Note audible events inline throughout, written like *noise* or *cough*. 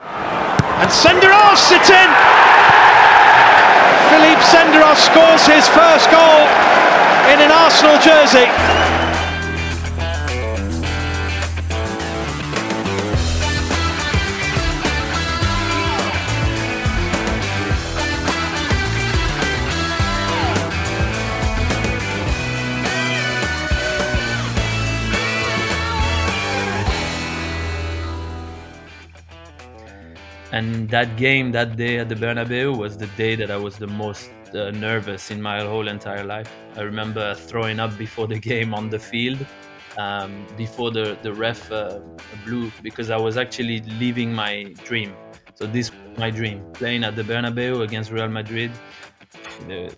And Senderos sits in. Philippe Senderos scores his first goal in an Arsenal jersey. That game, that day at the Bernabeu, was the day that I was the most uh, nervous in my whole entire life. I remember throwing up before the *laughs* game on the field, um, before the, the ref uh, blew, because I was actually living my dream. So this was my dream, playing at the Bernabeu against Real Madrid. Uh,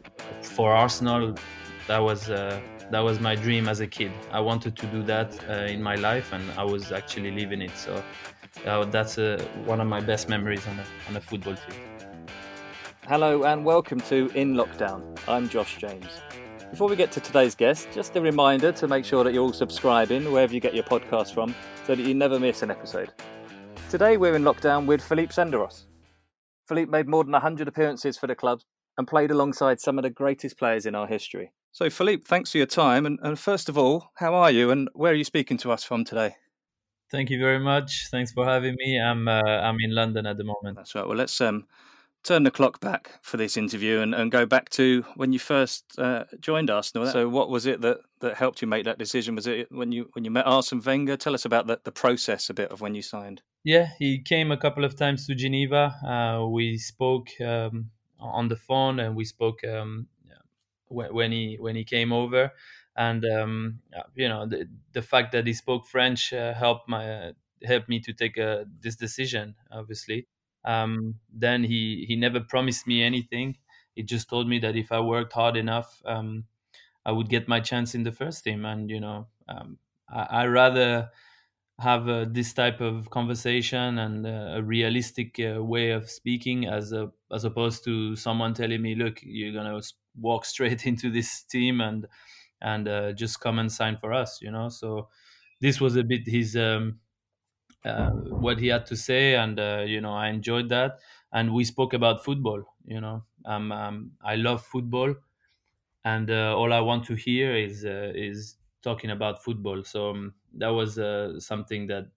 for Arsenal, that was uh, that was my dream as a kid. I wanted to do that uh, in my life, and I was actually living it. So uh, that's uh, one of my best memories on a, on a football field. Hello and welcome to In Lockdown. I'm Josh James. Before we get to today's guest, just a reminder to make sure that you're all subscribing wherever you get your podcast from so that you never miss an episode. Today we're in lockdown with Philippe Senderos. Philippe made more than 100 appearances for the club and played alongside some of the greatest players in our history. So, Philippe, thanks for your time. And, and first of all, how are you and where are you speaking to us from today? Thank you very much. Thanks for having me. I'm uh, I'm in London at the moment. That's right. Well, let's um, turn the clock back for this interview and, and go back to when you first uh, joined Arsenal. So, what was it that, that helped you make that decision? Was it when you when you met Arsene Wenger? Tell us about the, the process a bit of when you signed. Yeah, he came a couple of times to Geneva. Uh, we spoke um, on the phone, and we spoke um, when, when he when he came over. And um, you know the the fact that he spoke French uh, helped my helped me to take uh, this decision. Obviously, um, then he he never promised me anything. He just told me that if I worked hard enough, um, I would get my chance in the first team. And you know, um, I, I rather have uh, this type of conversation and uh, a realistic uh, way of speaking as a, as opposed to someone telling me, "Look, you're gonna walk *laughs* straight into this team and and uh, just come and sign for us," you know. So this was a bit his um, uh, what he had to say, and uh, you know, I enjoyed that. And we spoke about football. You know, um, um, I love football, and uh, all I want to hear is uh, is talking about football. So um, that was uh, something that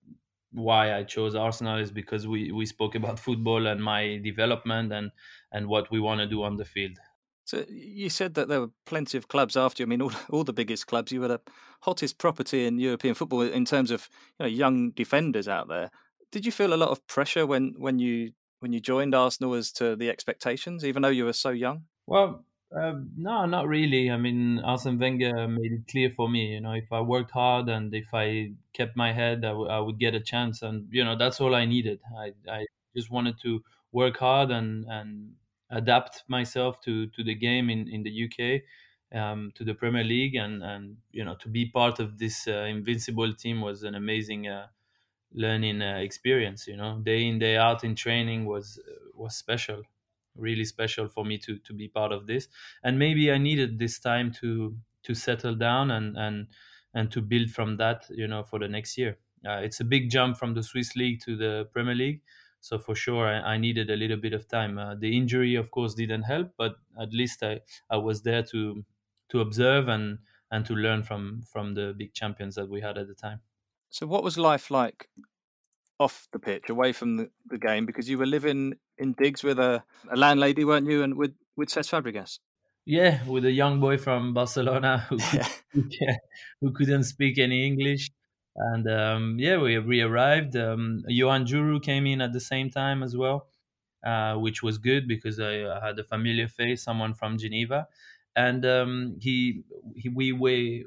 why I chose Arsenal is because we we spoke about football and my development and and what we want to do on the field. So you said that there were plenty of clubs after you. I mean, all, *laughs* all the biggest clubs. You were the hottest property in European football in terms of you know, young defenders out there. Did you feel a lot of pressure when, when you when you joined Arsenal as to the expectations, even though you were so young? Well, uh, no, not really. I mean, Arsene Wenger made it clear for me. You know, if I worked hard and if I kept my head, I, w- I would get a chance. And you know, that's all I needed. I, I just wanted to work hard and and adapt myself to to the game in in the UK, um, to the Premier League, and and you know, to be part of this uh, invincible team was an amazing. Uh, learning uh, experience you know day in day out in training was was special really special for me to to be part of this and maybe i needed this time to to settle down and and and to build from that you know for the next year uh, it's a big jump from the swiss league to the premier league so for sure I, I needed a little bit of time uh, the injury of course didn't help but at least i i was there to to observe and and to learn from from the big champions that we had at the time So what was life like off the pitch, away from the, the game, because you were living in digs with a, a landlady, weren't you, and with with Cesc Fabregas. Yeah, with a young boy from Barcelona who *laughs* yeah. *laughs* who couldn't speak any English, and um, yeah, we we arrived. Um, Yoann Djourou came in at the same time as well, uh, which was good because I, I, had a familiar face, someone from Geneva, and um, he, he we we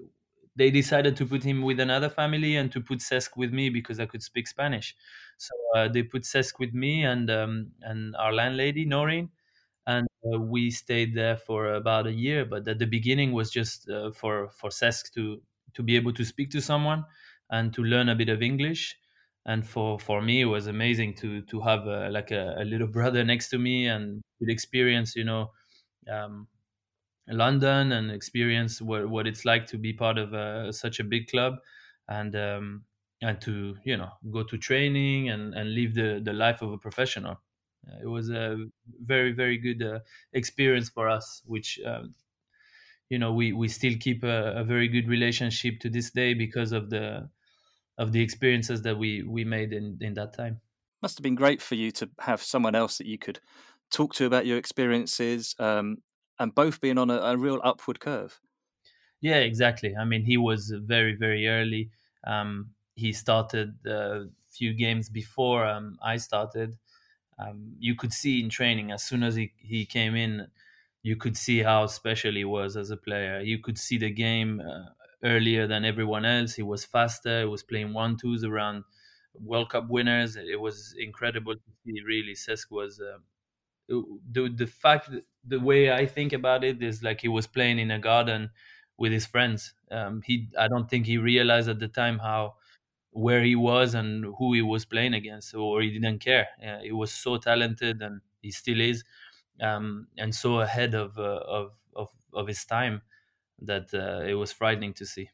they decided to put him with another family and to put Cesc with me because I could speak Spanish. So uh, they put Cesc with me and um, and our landlady Noreen, and uh, we stayed there for about a year. But at the beginning was just uh, for for Cesc to to be able to speak to someone and to learn a bit of English. And for, for me, it was amazing to to have a, like a, a little brother next to me and to experience, you know, um, London and experience what, what it's like to be part of a, such a big club and um, and to you know go to training and, and live the, the life of a professional. Uh, it was a very very good uh, experience for us, which um, you know we, we still keep a, a, very good relationship to this day because of the of the experiences that we we made in in that time. Must have been great for you to have someone else that you could talk to about your experiences um, and both being on a, a real upward curve. Yeah, exactly. I mean, he was very, very early. Um, he started a few games before um, I started. Um, you could see in training as soon as he, he came in, you could see how special he was as a player. You could see the game uh, earlier than everyone else. He was faster. He was playing one twos around World Cup winners. It was incredible to see. Really, Cesc was uh, the the fact the way I think about it is like he was playing in a garden with his friends. Um, he I don't think he realized at the time how where he was and who he was playing against, or he didn't care. Uh, he was so talented, and he still is, um, and so ahead of, uh, of of of his time that uh, it was frightening to see.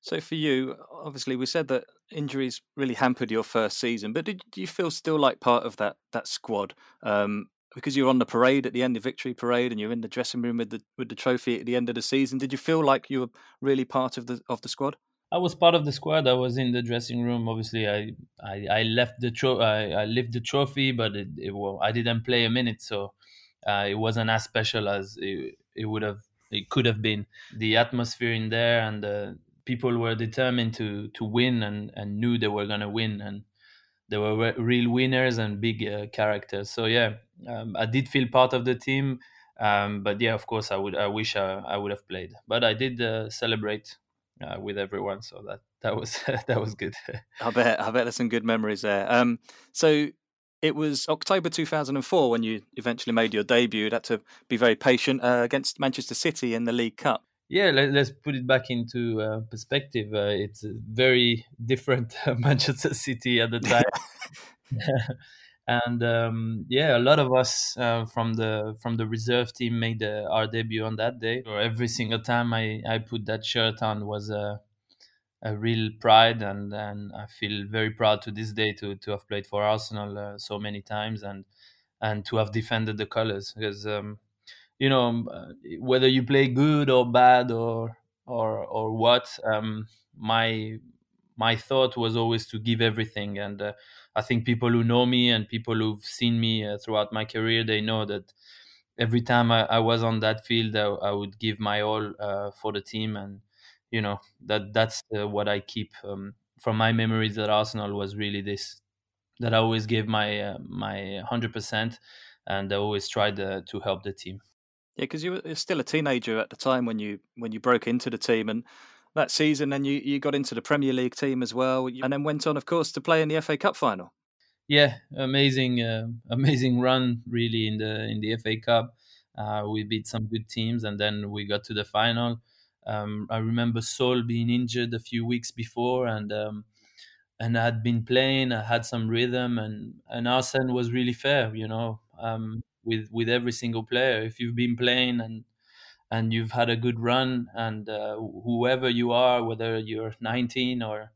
So for you, obviously, we said that injuries really hampered your first season, but did you feel still like part of that that squad? Um, because you're on the parade at the end of victory parade, and you're in the dressing room with the with the trophy at the end of the season. Did you feel like you were really part of the of the squad? I was part of the squad. I was in the dressing room. Obviously, I I, I left the tro- I, I left the trophy, but it, it well, I didn't play a minute, so uh, it wasn't as special as it, it would have it could have been. The atmosphere in there and the people were determined to to win and and knew they were gonna win and they were real winners and big uh, characters. So yeah, um, I did feel part of the team. Um, but yeah, of course, I would. I wish I, I would have played, but I did uh, celebrate uh, with everyone, so that that was *laughs* that was good. I bet. I bet there's some good memories there. Um, so it was October 2004 when you eventually made your debut. You had to be very patient uh, against Manchester City in the League Cup. Yeah, let, us put it back into uh, perspective. Uh, it's a very different *laughs* Manchester City at the *laughs* time. *laughs* and um, yeah, a lot of us uh, from the from the reserve team made uh, our debut on that day. Or every single time I, I put that shirt on was a a real pride, and, and I feel very proud to this day to to have played for Arsenal uh, so many times and and to have defended the colors because. Um, you know um, uh, whether you play good or bad or or or what um, my my thought was always to give everything and uh, i think people who know me and people who've seen me uh, throughout my career they know that every time i, I was on that field I, I would give my all uh, for the team and you know that that's uh, what i keep um, from my memories at arsenal was really this that i always gave my uh, my 100% and i always tried to help the team yeah, because you were still a teenager at the time when you when you broke into the team, and that season, then you, you got into the Premier League team as well, and then went on, of course, to play in the FA Cup final. Yeah, amazing, uh, amazing run really in the in the FA Cup. Uh, we beat some good teams, and then we got to the final. Um, I remember Sol being injured a few weeks before, and um, and I had been playing. I had some rhythm, and and Arsene was really fair. You know, um, with with every single player. If you've been playing and and you've had a good run, and uh, whoever you are, whether you're 19 or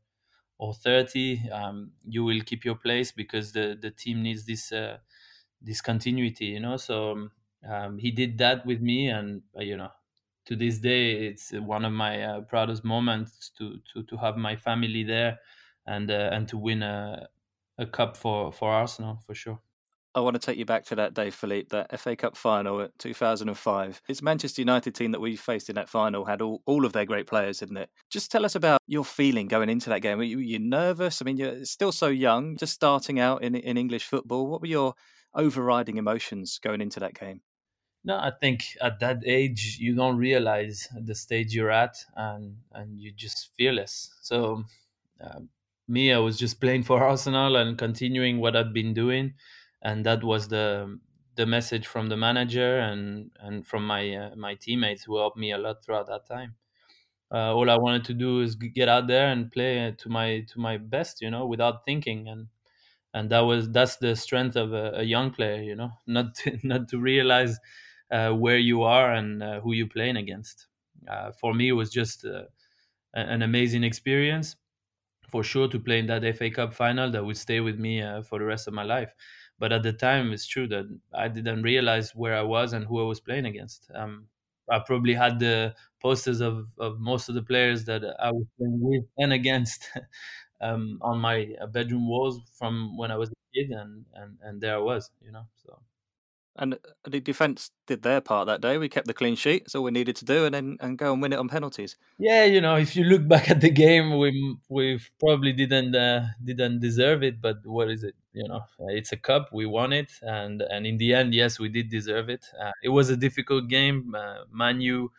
or 30, um, you will keep your place because the the team needs this uh, this continuity. You know, so um, he did that with me, and uh, you know. To this day, it's one of my uh, proudest moments to, to, to have my family there, and uh, and to win a a cup for for Arsenal for sure. I want to take you back to that day, Philippe, that FA Cup final at 2005. It's Manchester United team that we faced in that final had all, all of their great players, didn't it? Just tell us about your feeling going into that game. Were you, were you nervous? I mean, you're still so young, just starting out in, in English football. What were your overriding emotions going into that game? No, I think at that age you don't realize the stage you're at, and and you're just fearless. So, uh, me, I was just playing for *laughs* Arsenal and continuing what I'd been doing and that was the the message from the manager and and from my uh, my teammates who helped me a lot throughout that time. Uh, all I wanted to do is get out there and play to my to my best, you know, without thinking, and and that was that's the strength of a, a young player, you know, not to, *laughs* not to realize uh, where you are and uh, who you're playing against. Uh, for me, it was just uh, an amazing experience, for sure, to play in that FA Cup final that would stay with me for the rest of my life. But at the time it's true that i didn't realize where i was and who i was playing against. Um, i probably had the posters of, of most of the players that i was playing with and against *laughs* um, on my uh, bedroom walls from when i was a kid and, and and there i was you know so and the defence did their part that day. We kept the clean sheet. That's all we needed to do, and then and go and win it on penalties. Yeah, you know, if you look *laughs* back at the game, we we probably didn't uh, didn't deserve it. But what is it? You know, it's a cup. We won it, and and in the end, yes, we did deserve it. Uh, it was a difficult game. Uh, Man U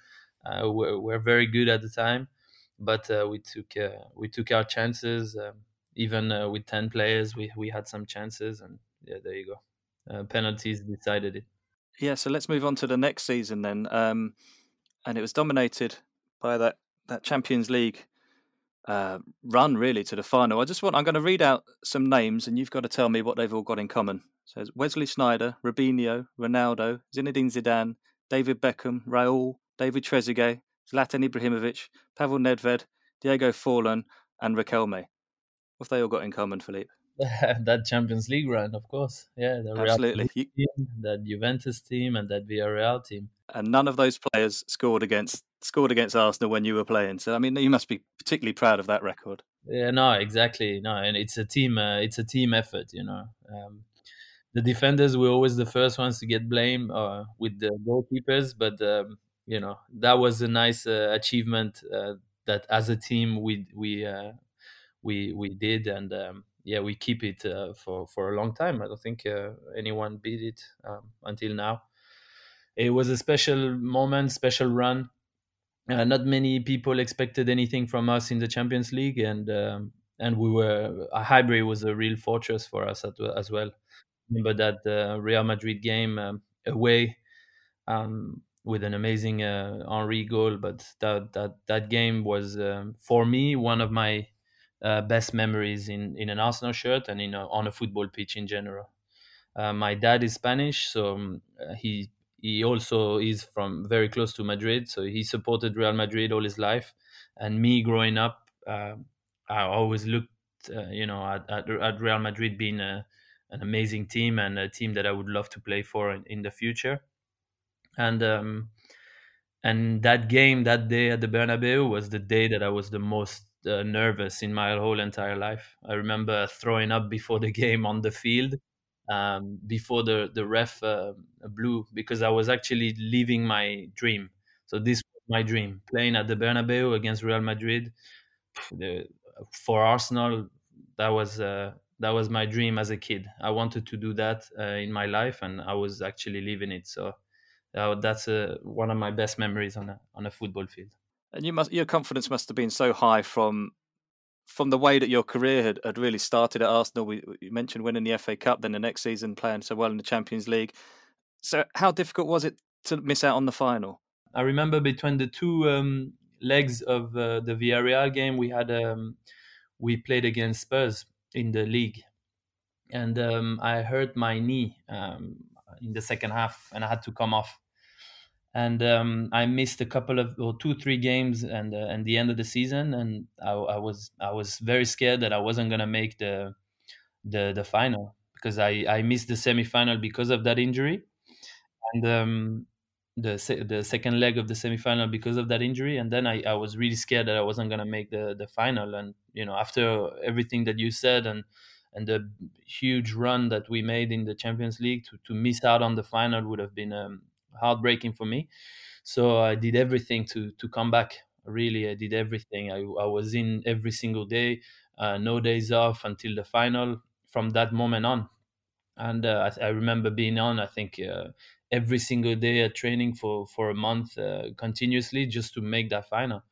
uh, were, were very good at the time, but uh, we took uh, we took our chances. Um, even uh, with ten players, we we had some chances, and yeah, there you go uh, penalties decided it. Yeah, so let's move on to the next season then. Um, and it was dominated by that that Champions League uh, run really to the final. I just want I'm going to read out some names, and you've got to tell me what they've all got in common. So Wesley Sneijder, Robinho, Ronaldo, Zinedine Zidane, David Beckham, Raul, David Trezeguet, Zlatan Ibrahimovic, Pavel Nedved, Diego Forlan, and Riquelme. What have they all got in common, Philippe? *laughs* that Champions League run, of course. Yeah, the absolutely Real team, that Juventus team, and that Villarreal team. And none of those players scored against scored against Arsenal when you were playing. So I mean, you must be particularly proud of that record. Yeah, no, exactly. No, and it's a team. Uh, it's a team effort. You know, um, the defenders were always the first ones to get blamed uh, with the goalkeepers, but um, you know that was a nice uh, achievement uh, that as a team we we uh, we we did and. Um, yeah, we keep it uh, for for a long time. I don't think uh, anyone beat it um, until now. It was a special moment, special run. Uh, not many people expected anything from us in the Champions League, and um, and we were Highbury was a real fortress for us as well. Remember that uh, Real Madrid game um, away um, with an amazing uh, Henry goal, but that that that game was um, for me one of my uh, best memories in, in an Arsenal shirt and in a, on a football pitch in general. Uh, my dad is Spanish, so um, uh, he he also is from very close to Madrid, so he supported Real Madrid all his life. And me growing up, uh, I always looked, uh, you know, at, at, at, Real Madrid being a, an amazing team and a team that I would love to play for in, in the future. And um, and that game that day at the Bernabeu was the day that I was the most uh, nervous in my whole entire life. I remember throwing up before the *laughs* game on the field, um, before the the ref uh, blew, because I was actually living my dream. So this was my dream: playing at the Bernabeu against Real Madrid. The, for Arsenal, that was uh, that was my dream as a kid. I wanted to do that uh, in my life, and I was actually living it. So uh, that's uh, one of my best memories on a on a football field. And you must your confidence must have been so high from from the way that your career had, had really started at Arsenal. We, you mentioned winning the FA Cup, then the next season playing so well in the Champions League. So how difficult was it to miss out on the final? I remember between the two um, legs of uh, the Villarreal game, we had um, we played against Spurs in the league, and um, I hurt my knee um, in the second half, and I had to come off and um, I missed a couple of or two three games and uh, and the end of the season. And I, I, was I was very scared that I wasn't gonna make the the the final because I I missed the semifinal because of that injury. And um, the the second leg of the semifinal because of that injury. And then I, I was really scared that I wasn't gonna make the the final. And you know after everything that you said and and the huge run that we made in the Champions League to, to miss out on the final would have been um, heartbreaking for me. So I did everything to to come back. Really, I did everything. I, I was in every single day, uh, no days off until the final. From that moment on, and uh, I, I, remember being on. I think uh, every single day at training for for a month uh, continuously just to make that final.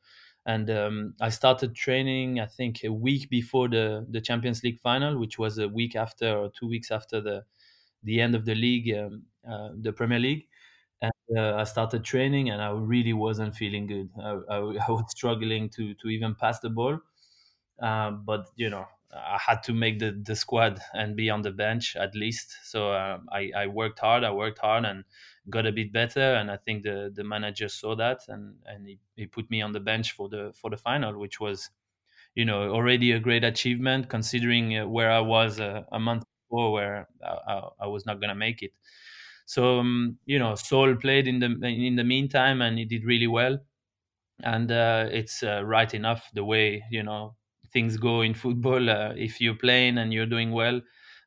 And um, I started training, I think, a week before the the Champions League final, which was a week after or two weeks after the the end of the league, um, uh, the Premier League uh, I started training, and I really wasn't feeling good. I, I, *laughs* I was struggling to to even pass the ball, uh, but you know I had to make the the squad and be on the bench at least. So uh, I I worked hard. I worked hard and got a bit better, and I think the the manager saw that, and and he, he put me on the bench for the for the final, which was you know already a great achievement considering uh, where I was uh, a month before, where I, I, I was not gonna make it. So um, you know, Sol played in the in the meantime, and he did really well. And uh, it's uh, right enough the way you know things go in football. Uh, if you're playing and you're doing well,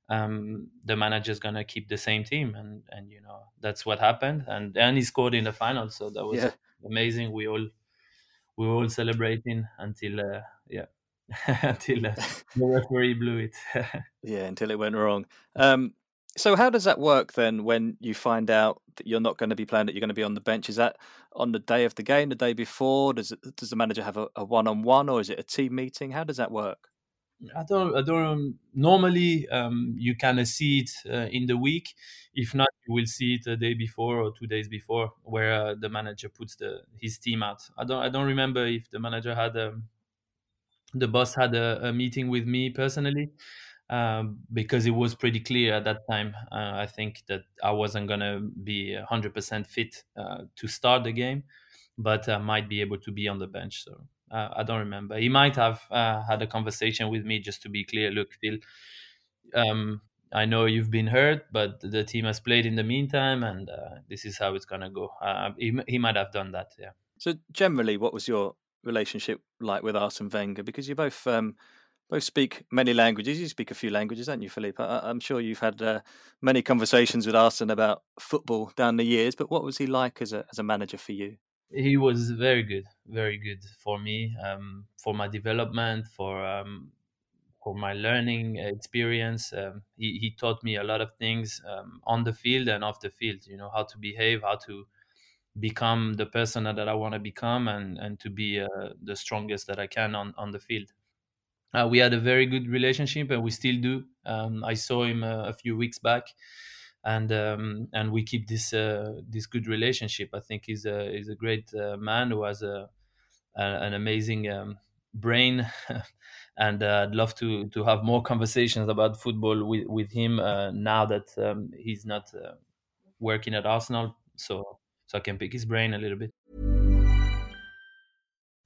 um, the manager's gonna keep the same team, and and you know that's what happened. And and he scored in the final, so that was yeah. amazing. We all we were all celebrating until uh, yeah *laughs* until uh, the referee blew it. *laughs* yeah, until it went wrong. Um, so how does that work then when you find out that you're not going to be playing, that you're going to be on the bench? Is that on the day of the game, the day before? Does it, does the manager have a, one-on-one or is it a team meeting? How does that work? I don't. I don't. Normally, um, you kind of see it uh, in the week. If not, you will see it a day before or two days before, where uh, the manager puts the his team out. I don't. I don't remember if the manager had a, um, the boss had a, a meeting with me personally um, because it was pretty clear at that time. Uh, I think that I wasn't gonna be 100% fit uh, to start the game, but I might be able to be on the bench. So uh, I don't remember. He might have uh, had a conversation with me just to be clear. Look, Phil, um, I know you've been hurt, but the team has played in the meantime, and uh, this is how it's gonna go. Uh, he, he might have done that. Yeah. So generally, what was your relationship like with Arsene Wenger? Because you're both um, both speak many languages. You speak a few languages, don't you, Philippe? I, am sure you've had uh, many conversations with Arsene about football down the years. But what was he like as a as a manager for you? He was very good, very good for me, um, for my development, for um, for my learning experience. Um, he he taught me a lot of things um, on the field and off the field. You know how to behave, how to become the person that I want to become, and and to be uh, the strongest that I can on on the field. Uh, we had a very good relationship, and we still do. Um, I saw him uh, a few weeks back, and um, and we keep this uh, this good relationship. I think he's a he's a great uh, man who has a, a an amazing um, brain, *laughs* and uh, I'd love to to have more conversations about football with with him uh, now that um, he's not working at Arsenal. So so I can pick his brain a little bit.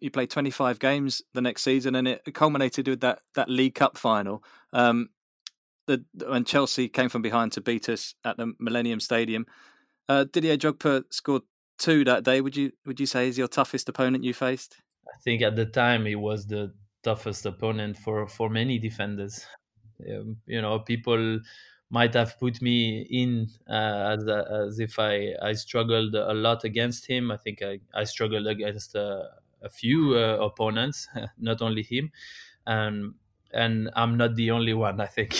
You played 25 games the next season, and it culminated with that that League Cup final. Um, the when Chelsea came from behind to beat us at the Millennium Stadium. Uh, Didier Drogba scored two that day. Would you would you say is your toughest opponent you faced? I think at the time he was the toughest opponent for for many defenders. Um, you know, people might have put me in uh, as as if I I struggled a lot against him. I think I I struggled against uh, a few uh, opponents, *laughs* not only him, and and I'm not the only one. I think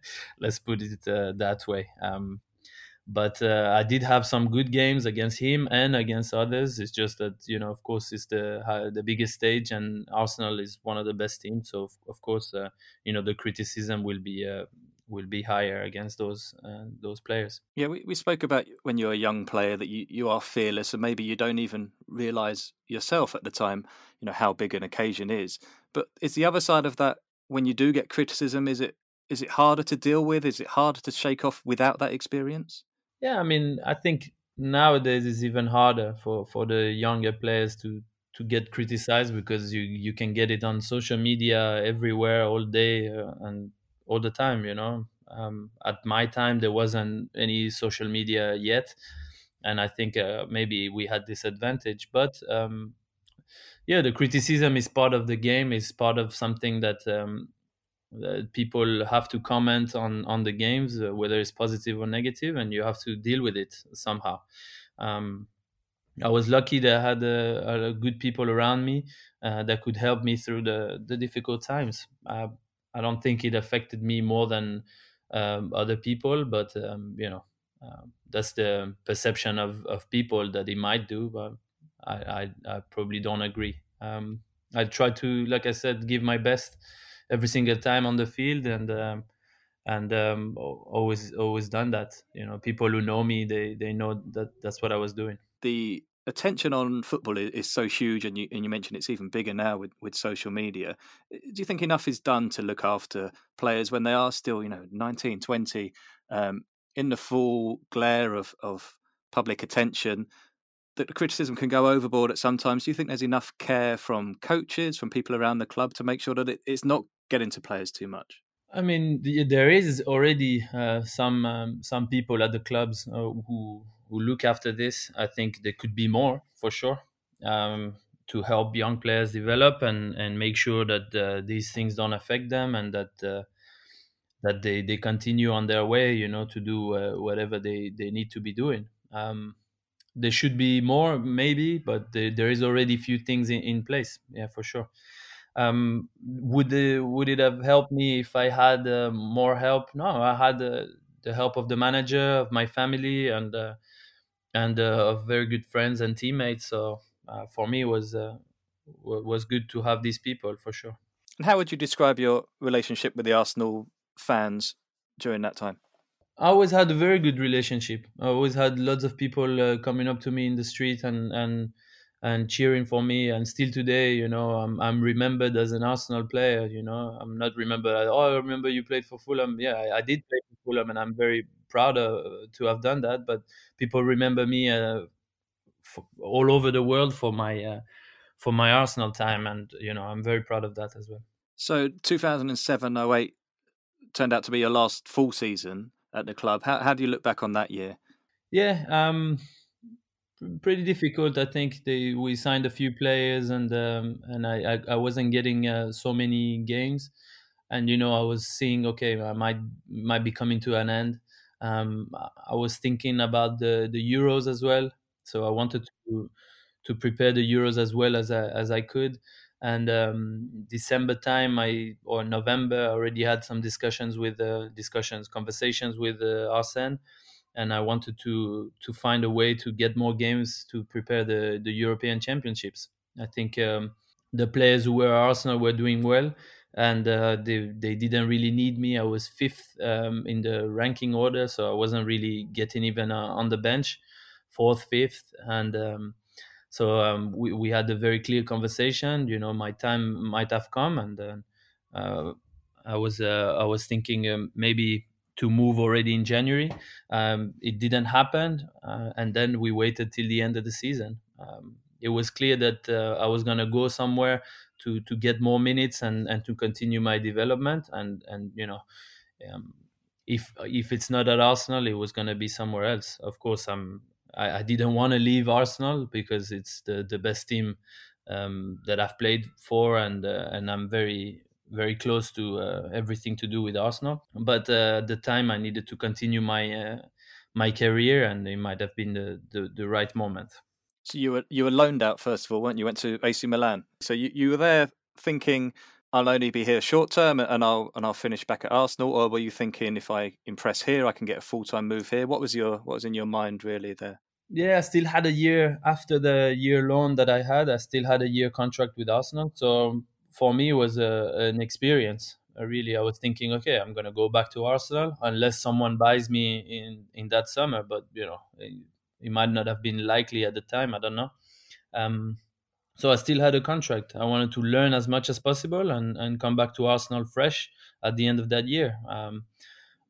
*laughs* let's put it uh, that way. Um, but uh, I did have some good games against him and against others. It's just that you know, of course, it's the the biggest stage, and Arsenal is one of the best teams. So of, of course, uh, you know, the criticism will be uh, will be higher against those uh, those players. Yeah, we, we spoke about when you're a young player that you, you are fearless, and maybe you don't even realize yourself at the time, you know, how big an occasion is. But is the other side of that when you do get criticism? Is it is it harder to deal with? Is it harder to shake off without that experience? Yeah, I mean, I think nowadays it's even harder for for the younger players to to get criticized because you you can get it on social media everywhere all day uh, and all the time you know um, at my time there wasn't any social media yet and i think uh, maybe we had this advantage but um, yeah the criticism is part of the game is part of something that, um, that people have to comment on on the games uh, whether it's positive or negative and you have to deal with it somehow um, I was lucky that I had uh, good people around me uh, that could help me through the, the difficult times. Uh, I don't think it affected me more than um, other people, but um, you know, uh, that's the perception of, of people that it might do. But I, I, I probably don't agree. Um, I try to, like I said, give my best every single time on the field, and um, and um, always always done that. You know, people who know me, they they know that that's what I was doing. The attention on football is, so huge, and you and you mentioned it's even bigger now with, with social media. Do you think enough is done to look after players when they are still, you know, 19, 20, um, in the full glare of, of public attention? That the criticism can go overboard at sometimes. Do you think there's enough care from coaches, from people around the club, to make sure that it, it's not getting to players too much? I mean, there is already uh, some um, some people at the clubs uh, who who look after this. I think there could be more for sure um, to help young players develop and, and make sure that uh, these things don't affect them and that uh, that they, they continue on their way, you know, to do uh, whatever they, they need to be doing. Um, there should be more, maybe, but there, there is already a few things in, in place. Yeah, for sure. Um, would the, would it have helped me if I had uh, more help? No, I had uh, the help of the manager, of my family, and uh, and uh, of very good friends and teammates. So uh, for me, it was uh, was good to have these people for sure. And how would you describe your relationship with the Arsenal fans during that time? I always had a very good relationship. I always had lots of people uh, coming up to me in the street and and and cheering for me. And still today, you know, I'm I'm remembered as an Arsenal player. You know, I'm not remembered. Oh, I remember you played for Fulham. Yeah, I, I did play for Fulham, and I'm very proud uh, to have done that. But people remember me uh, all over the world for my uh, for my Arsenal time, and you know I'm very proud of that as well. So 2007-08 turned out to be your last full season at the club. How how do you look back on that year? Yeah, um, pretty difficult. I think they we signed a few players, and um, and I, I, I wasn't getting uh, so many games, and you know I was seeing okay I might might be coming to an end. Um, I was thinking about the the Euros as well, so I wanted to to prepare the Euros as well as I, as I could. And um, December time, I or November, I already had some discussions with uh, discussions, conversations with uh, Arsene, and I wanted to to find a way to get more games to prepare the the European Championships. I think um, the players who were Arsenal were doing well, and uh, they they didn't really need me. I was fifth um, in the ranking order, so I wasn't really getting even uh, on the bench, fourth, fifth, and um, so um, we we had a very clear conversation. You know, my time might have come, and uh, I was uh, I was thinking um, maybe to move already in January. Um, it didn't happen, uh, and then we waited till the end of the season. Um, it was clear that uh, I was gonna go somewhere to to get more minutes and and to continue my development and and you know. Um, if if it's not at Arsenal, it was gonna be somewhere else. Of course, I'm I, I didn't want to leave Arsenal because it's the the best team um, that I've played for, and uh, and I'm very very close to uh, everything to do with Arsenal. But uh, at the time, I needed to continue my uh, my career, and it might have been the, the, the right moment. So you were you were loaned out first of all, weren't you? Went to AC Milan. So you, you were there thinking I'll only be here short term and I'll and I'll finish back at Arsenal, or were you thinking if I impress here, I can get a full time move here? What was your what was in your mind really there? Yeah, I still had a year after the year loan that I had. I still had a year contract with Arsenal, so for me was a, an experience. Uh, really, I was thinking, okay, I'm gonna go back to Arsenal unless someone buys me in in that summer. But you know, it, it might not have been likely at the time. I don't know. Um, so I still had a contract. I wanted to learn as much as possible and, and come back to Arsenal fresh at the end of that year. Um,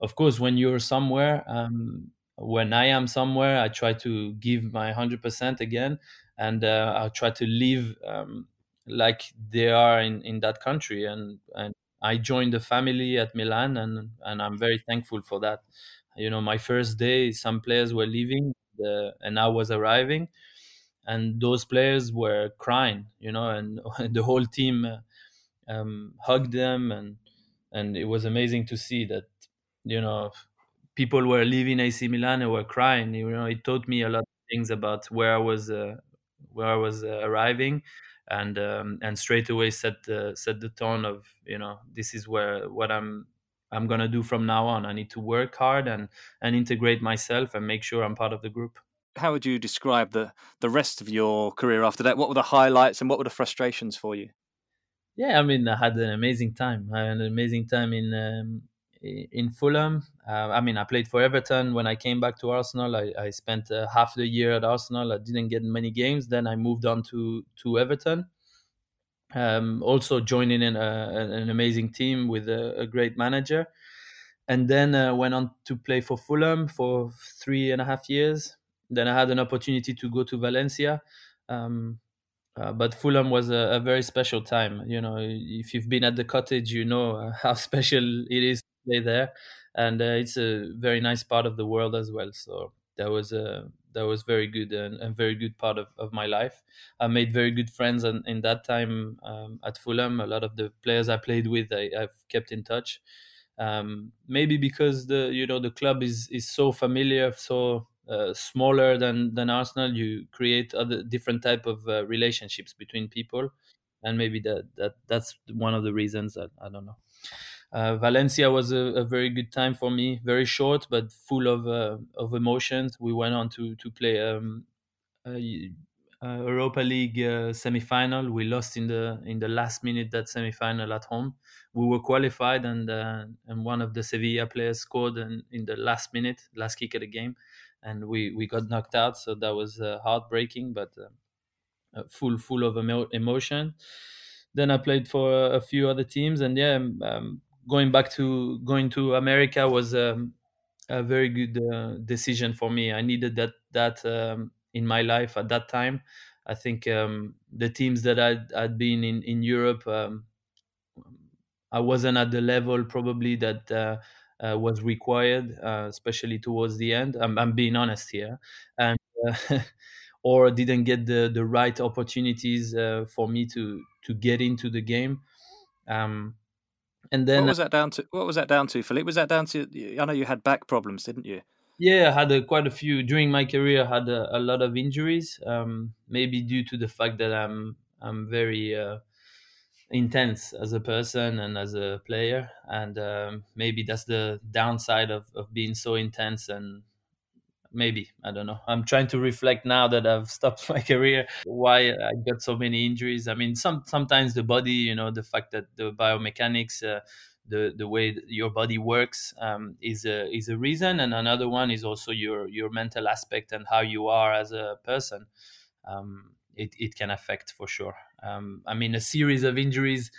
of course, when you're somewhere, um, when I am somewhere, I try to give my 100% again and uh, I try to live um, like they are in, in that country. And, and I joined the family at Milan and, and I'm very thankful for that. You know, my first day, some players were leaving the, and I was arriving and those players were crying, you know, and, *laughs* the whole team uh, um, hugged them, and and it was amazing to see that, you know, people were leaving AC Milan and were crying. You know, it taught me a lot of things about where I was uh, where I was uh, arriving, and um, and straight away set the set the tone of you know this is where what I'm I'm gonna do from now on. I need to work hard and and integrate myself and make sure I'm part of the group how would you describe the the rest of your career after that? What were the highlights and what were the frustrations for you? Yeah, I mean, I had an amazing time. I had an amazing time in um, in Fulham. Uh, I mean, I played for Everton. When I came back to Arsenal, I, I spent uh, half the year at Arsenal. I didn't get many games. Then I moved on to to Everton. Um, also joining in a, an amazing team with a, a great manager, and then uh, went on to play for Fulham for three and a half years then I had an opportunity to go to Valencia. Um, uh, but Fulham was a, a, very special time. You know, if you've been at the cottage, you know uh, *laughs* how special it is play there, and uh, it's a very nice part of the world as well. So that was a that was very good and a very good part of, of my life. I made very good friends and in that time um, at Fulham. A lot of the players I played with, I, have kept in touch. Um, maybe because the you know the club is is so familiar, so uh, smaller than than Arsenal, you create other different type of uh, relationships between people, and maybe that that that's one of the reasons that I don't know. Uh, Valencia was a, a, very good time for me, very short but full of uh, of emotions. We went on to to play um, a, a Europa League uh, semi-final. We lost in the in the last minute that semi-final at home. We were qualified, and uh, and one of the Sevilla players scored in, in the last minute, last kick of the game and we we got knocked out. So that was uh, heartbreaking, but uh, full full of emo- emotion. Then I played for a few other teams, and yeah, um, um, going back to going to America was um, a very good uh, decision for me. I needed that that um, in my life at that time. I think um, the teams that I'd, I'd been in in Europe, um, I wasn't at the level probably that uh, uh, was required, uh, especially towards the end. I'm, I'm being honest here, and uh, *laughs* or didn't get the the right opportunities uh, for me to to get into the game. Um, and then what was that down to? What was that down to, Philippe? Was that down to? I know you had back problems, didn't you? Yeah, I had a, quite a few during my career. I had a, a lot of injuries, um, maybe due to the fact that I'm I'm very uh, intense as a person and as a player and um, maybe that's the downside of, of being so intense and maybe i don't know. I'm trying to reflect now that i've *laughs* stopped my career why i got so many injuries. I mean some sometimes the body you know the fact that the biomechanics uh, the the way your body works um, is a is a reason. And another one is also your your mental aspect and how you are as a person. Um, it, it can affect for sure. Um, I mean, a series of injuries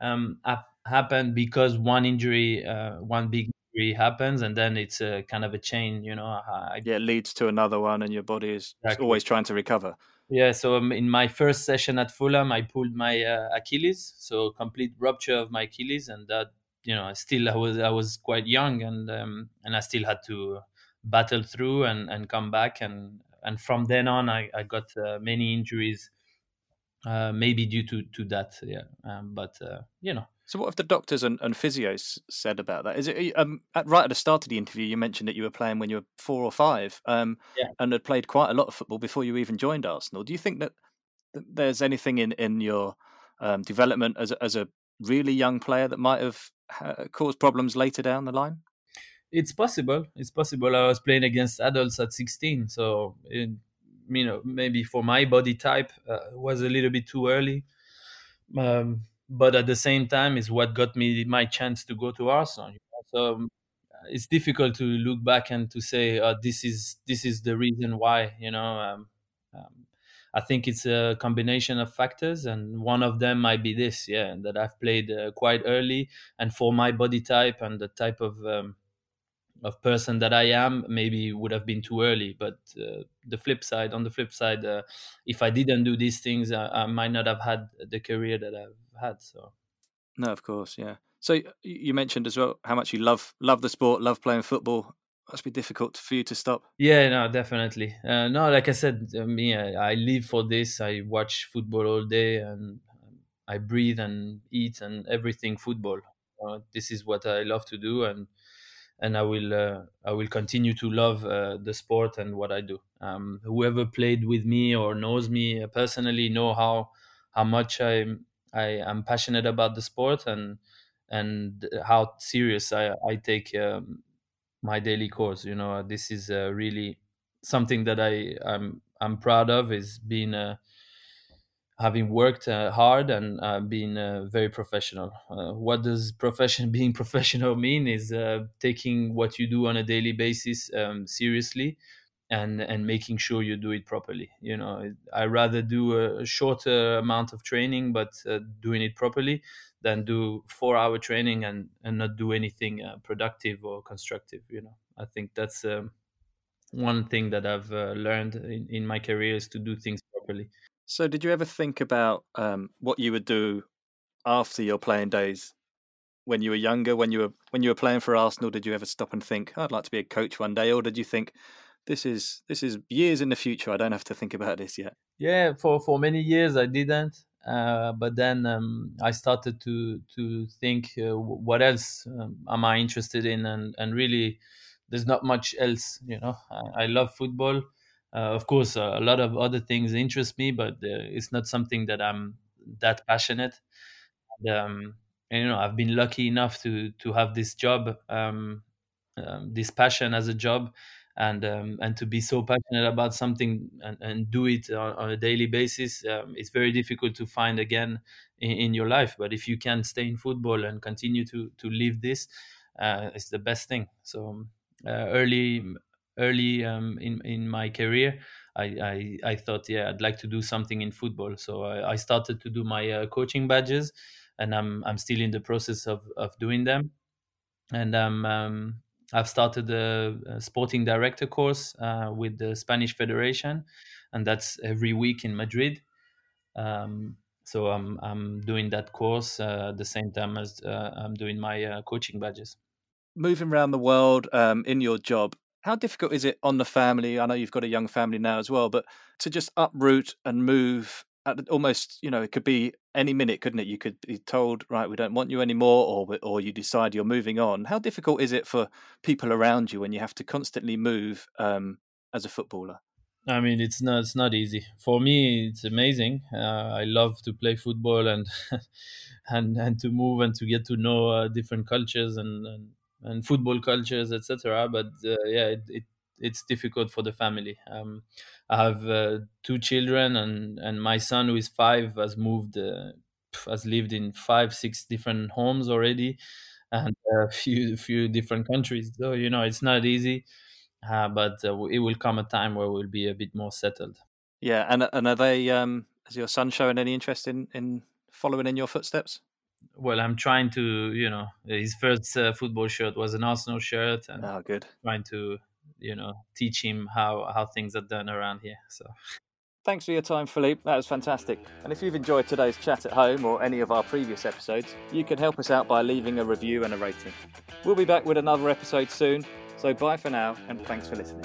um, happen because one injury, uh, one big injury happens, and then it's a kind of a chain. You know, I, yeah, it leads to another one, and your body is exactly. always trying to recover. Yeah, so um, in my first session at Fulham, I pulled my uh, Achilles, so complete rupture of my Achilles, and that you know, still I was I was quite young, and um, and I still had to battle through and, and come back, and and from then on, I, I got uh, many injuries, uh, maybe due to to that, yeah, um, but uh, you know. So, what have the doctors and, and physios said about that? Is it um, at, right at the start of the interview? You mentioned that you were playing when you were four or five, um, yeah. and had played quite a lot of football before you even joined Arsenal. Do you think that, that there's anything in in your um, development as a, as a really young player that might have uh, caused problems later down the line? It's possible. It's possible. I was playing against adults at 16, so it, you know maybe for my body type uh, was a little bit too early. Um, but at the same time, is what got me my chance to go to Arsenal. You know? So um, it's difficult to look back and to say uh, this is this is the reason why. You know, um, um, I think it's a combination of factors, and one of them might be this. Yeah, that I've played uh, quite early, and for my body type and the type of um, of person that I am, maybe would have been too early. But uh, the flip side, on the flip side, uh, if I didn't do these things, I, I, might not have had the career that I've had. So, no, of course, yeah. So you mentioned as well how much you love love the sport, love playing football. Must be difficult for you to stop. Yeah, no, definitely. Uh, no, like I said, uh, me, I, I live for this. I watch football all day, and I breathe and eat and everything football. Uh, this is what I love to do, and and I will uh, I will continue to love uh, the sport and what I do. Um, whoever played with me or knows me personally know how how much I I am passionate about the sport and and how serious I I take um, my daily course. You know, this is uh, really something that I I'm I'm proud of is being a having worked uh, hard and uh, being uh, very professional. Uh, what does profession *laughs* being professional mean? Is uh, taking what you do on a daily basis um, seriously, and and making sure you do it properly. You know, I rather do a shorter amount of training, but uh, doing it properly, than do four hour training and and not do anything productive or constructive. You know, I think that's. Um, one thing that I've learned in, in my career is to do things properly. So, did you ever think about um, what you would do after your playing days when you were younger? When you were when you were playing for Arsenal, did you ever stop and think, "I'd like to be a coach one day," or did you think, "This is this is years in the future. I don't have to think about this yet." Yeah, for for many years I didn't, uh, but then um, I started to to think, uh, what else um, am I interested in, and and really, there's not much else. You know, I, I love football. Uh, of course, uh, a lot of other things interest me, but uh, it's not something that I'm that passionate. And, um, and, you know, I've been lucky enough to to have this job, um, um, this passion as a job, and um, and to be so passionate about something and, and do it on, on, a daily basis. Um, it's very difficult to find again in, in, your life. But if you can stay in football and continue to to live this, uh, it's the best thing. So uh, early early um, in in my career, I, I, I thought, yeah, I'd like to do something in football. So I, I started to do my uh, coaching badges, and I'm I'm still in the process of of doing them. And um, um I've started a, a, sporting director course uh, with the Spanish Federation, and that's every week in Madrid. Um, so I'm I'm doing that course uh, at the same time as uh, I'm doing my uh, coaching badges. Moving around the world um, in your job, how difficult is it on the family? I know you've got a young family now as well, but to just uproot and move at almost, you know, it could be any minute, couldn't it? You could be told, right, we don't want you anymore, or or you decide you're moving on. How difficult is it for people around you when you have to constantly move um, as a footballer? I mean, it's not it's not easy for me. It's amazing. Uh, I love to play football and *laughs* and and to move and to get to know uh, different cultures and, and and football cultures, etc. But uh, yeah, it, it, it's difficult for the family. Um, I have uh, two children, and and my son, who is five, has moved, uh, has lived in five, six different homes already, and a few few different countries. So you know, it's not easy. Uh, but uh, it will come a time where we'll be a bit more settled. Yeah, and and are they? Um, has your son showing any interest in in following in your footsteps? Well, I'm trying to, you know, his first uh, football shirt was an Arsenal shirt, and oh, good. Trying to, you know, teach him how how things are done around here. So Thanks for your time, Philippe. That was fantastic. And if you've enjoyed today's chat at home or any of our previous episodes, you can help us out by leaving a review and a rating. We'll be back with another episode soon. So bye for now, and thanks for listening.